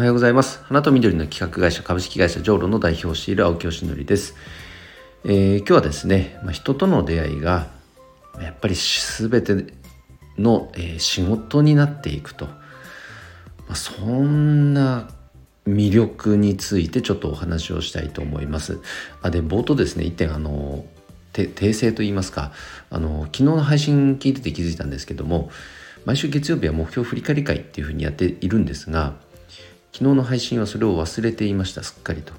おはようございます。花と緑の企画会社株式会社ジョーロの代表をしている青木よしのりです、えー、今日はですね、まあ、人との出会いがやっぱり全ての、えー、仕事になっていくと、まあ、そんな魅力についてちょっとお話をしたいと思います。あで冒頭ですね一点あの訂正と言いますかあの昨日の配信聞いてて気づいたんですけども毎週月曜日は目標振り返り会っていうふうにやっているんですが昨日の配信はそれを忘れていましたすっかりと。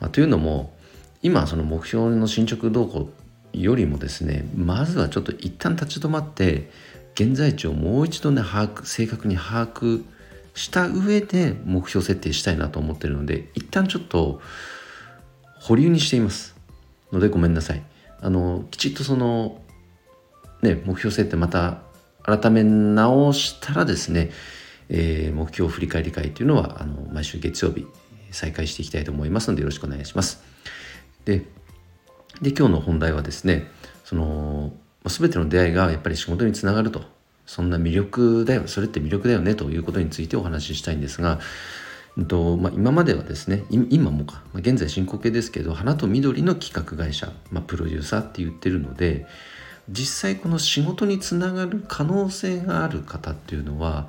まあ、というのも今その目標の進捗動向よりもですねまずはちょっと一旦立ち止まって現在地をもう一度ね把握正確に把握した上で目標設定したいなと思ってるので一旦ちょっと保留にしていますのでごめんなさいあのきちっとそのね目標設定また改め直したらですね、えー、目標振り返り会というのはあの毎週月曜日再開していきたいと思いますのでよろしくお願いします。でで今日の本題はですねその全ての出会いがやっぱり仕事につながるとそんな魅力だよそれって魅力だよねということについてお話ししたいんですが、うんとまあ、今まではですね今もか、まあ、現在進行形ですけど花と緑の企画会社、まあ、プロデューサーって言ってるので実際この仕事につながる可能性がある方っていうのは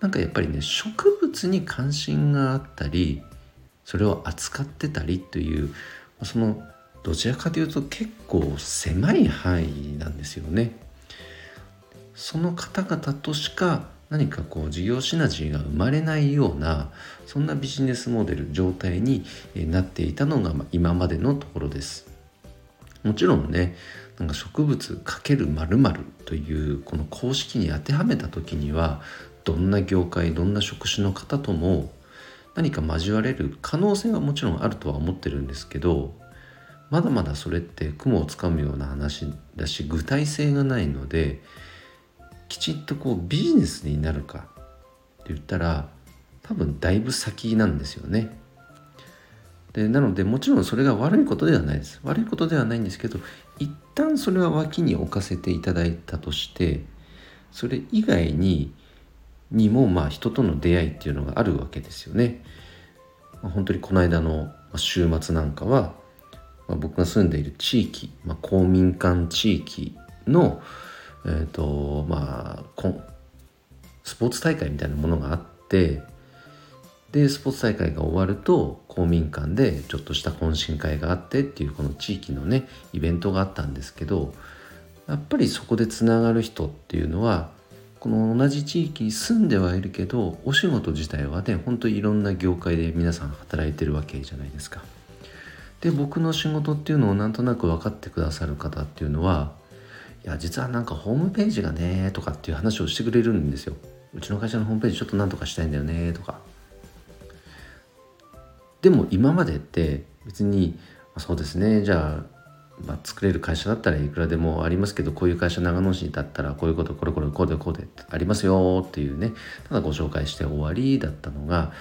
なんかやっぱりね植物に関心があったりそれを扱ってたりというそのどちらかというと結構狭い範囲なんですよね。その方々としか何かこう事業シナジーが生まれないようなそんなビジネスモデル状態になっていたのが今までのところです。もちろんねなんか植物×〇〇というこの公式に当てはめた時にはどんな業界どんな職種の方とも何か交われる可能性はもちろんあるとは思ってるんですけどまだまだそれって雲をつかむような話だし具体性がないのできちっとこうビジネスになるかって言ったら多分だいぶ先なんですよね。でなのでもちろんそれが悪いことではないです悪いことではないんですけど一旦それは脇に置かせていただいたとしてそれ以外ににもまあ人との出会いっていうのがあるわけですよね。まあ、本当にこの間の週末なんかは、まあ、僕が住んでいる地域、まあ、公民館地域の、えーとまあ、スポーツ大会みたいなものがあってでスポーツ大会が終わると公民館でちょっとした懇親会があってっていうこの地域のねイベントがあったんですけどやっぱりそこでつながる人っていうのはこの同じ地域に住んではいるけどお仕事自体はねほんといろんな業界で皆さん働いてるわけじゃないですか。で僕の仕事っていうのをなんとなく分かってくださる方っていうのはいや実はなんかホームページがねとかっていう話をしてくれるんですよ。うちの会社のホームページちょっとなんとかしたいんだよねとかでも今までって別にそうですねじゃあまあ、作れる会社だったらいくらでもありますけどこういう会社長野市だったらこういうことこれこれこうでこうでありますよっていうね。ただご紹介して終わりだったのが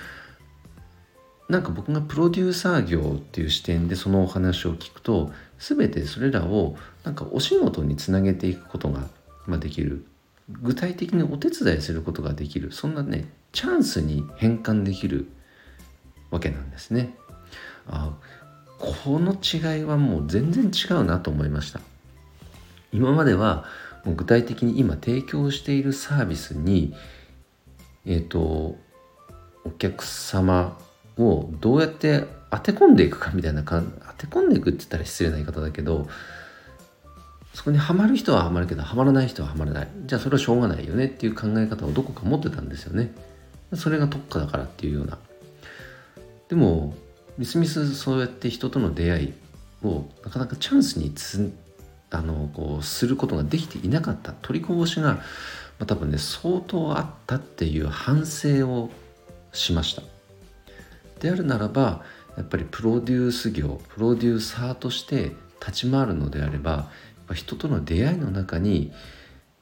なんか僕がプロデューサー業っていう視点でそのお話を聞くと全てそれらをなんかお仕事につなげていくことが、ま、できる。具体的にお手伝いすることができる。そんなねチャンスに変換できるわけなんですね。あこの違いはもう全然違うなと思いました。今まではもう具体的に今提供しているサービスにえっ、ー、とお客様をどうやって当て込んでいくかみたいな当て込んでいくって言ったら失礼な言い方だけどそこにはまる人ははまるけどはまらない人ははまらない。じゃあそれはしょうがないよねっていう考え方をどこか持ってたんですよね。それが特化だからっていうような。でもみすみすそうやって人との出会いをなかなかチャンスにつあのこうすることができていなかった取りこぼしが、まあ、多分ね相当あったっていう反省をしました。であるならばやっぱりプロデュース業プロデューサーとして立ち回るのであれば人との出会いの中に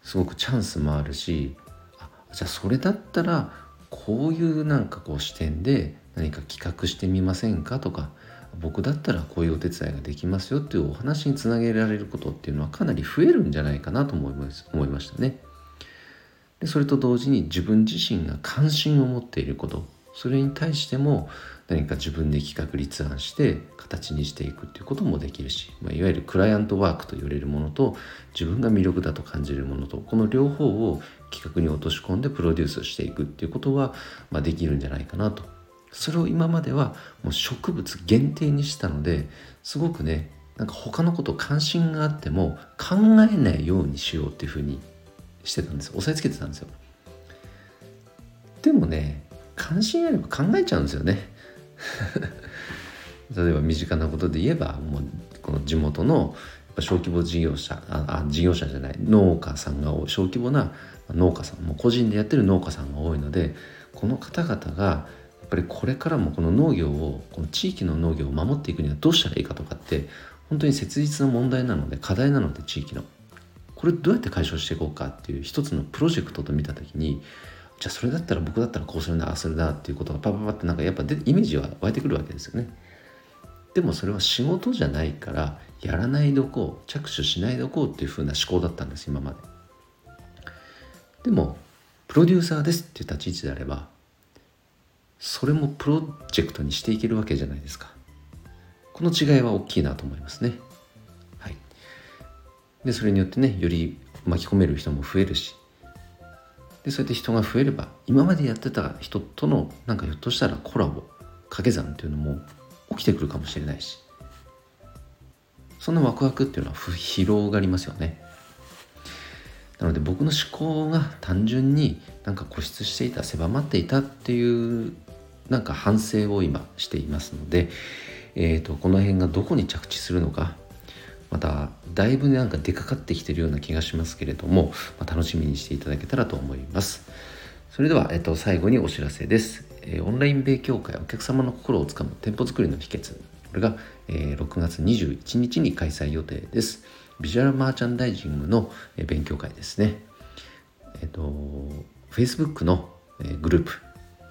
すごくチャンスもあるしあじゃあそれだったらこういうなんかこう視点で何か企画してみませんかとか僕だったらこういうお手伝いができますよっていうお話につなげられることっていうのはかなり増えるんじゃないかなと思います思いましたね。でそれと同時に自分自身が関心を持っていることそれに対しても何か自分で企画立案して形にしていくっていうこともできるし、まあ、いわゆるクライアントワークと言われるものと自分が魅力だと感じるものとこの両方を企画に落とし込んでプロデュースしていくっていうことは、まあ、できるんじゃないかなとそれを今まではもう植物限定にしたのですごくねなんか他のこと関心があっても考えないようにしようっていうふうにしてたんです。押さえつけてたんですよ。でもね関心あれば考えちゃうんですよね。例えば身近なことで言えばもうこの地元の小規模事業者あ事業者じゃない農家さんが多い小規模な農家さんも個人でやってる農家さんが多いのでこの方々がぱりこれからもこの農業をこの地域の農業を守っていくにはどうしたらいいかとかって本当に切実な問題なので課題なので地域の。これどうやって解消していこうかっていう一つのプロジェクトと見た時にじゃあそれだったら僕だったらこうするなああするなっていうことがパパパってなんかやっぱでイメージは湧いてくるわけですよね。でもそれは仕事じゃないからやらないどこう着手しないどこうっていう風な思考だったんです今まで。でもプロデューサーですっていう立ち位置であればそれもプロジェクトにしていけるわけじゃないですか。この違いは大きいなと思いますね。はい。でそれによってねより巻き込める人も増えるし。でそうやって人が増えれば今までやってた人とのなんかひょっとしたらコラボ掛け算っていうのも起きてくるかもしれないし。そんなワクワクっていうのは広がりますよね。なので僕の思考が単純になんか固執していた狭まっていたっていうなんか反省を今していますので、えーと、この辺がどこに着地するのかまただいぶなんか出かかってきてるような気がしますけれども、まあ、楽しみにしていただけたらと思います。それでは、えっと、最後にお知らせです、えー、オンライン勉強会お客様の心をつかむ店舗作りの秘訣。これが、えー、6月21日に開催予定です。ビジュアルマーチャンダイジングの勉強会ですね。えっ、と、Facebook のグループ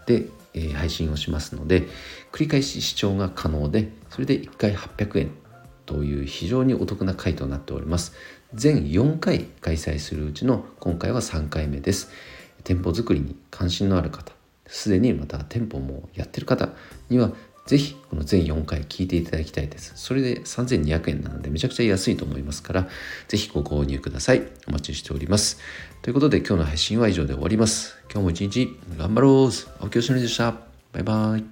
で配信をしますので、繰り返し視聴が可能で、それで1回800円という非常にお得な回となっております。全4回開催するうちの今回は3回目です。店舗作りに関心のある方、すでにまた店舗もやってる方にはぜひこの全4回聞いていただきたいです。それで3200円なのでめちゃくちゃ安いと思いますから、ぜひご購入ください。お待ちしております。ということで今日の配信は以上で終わります。今日も一日頑張ろう青木よしのりでした。バイバイ。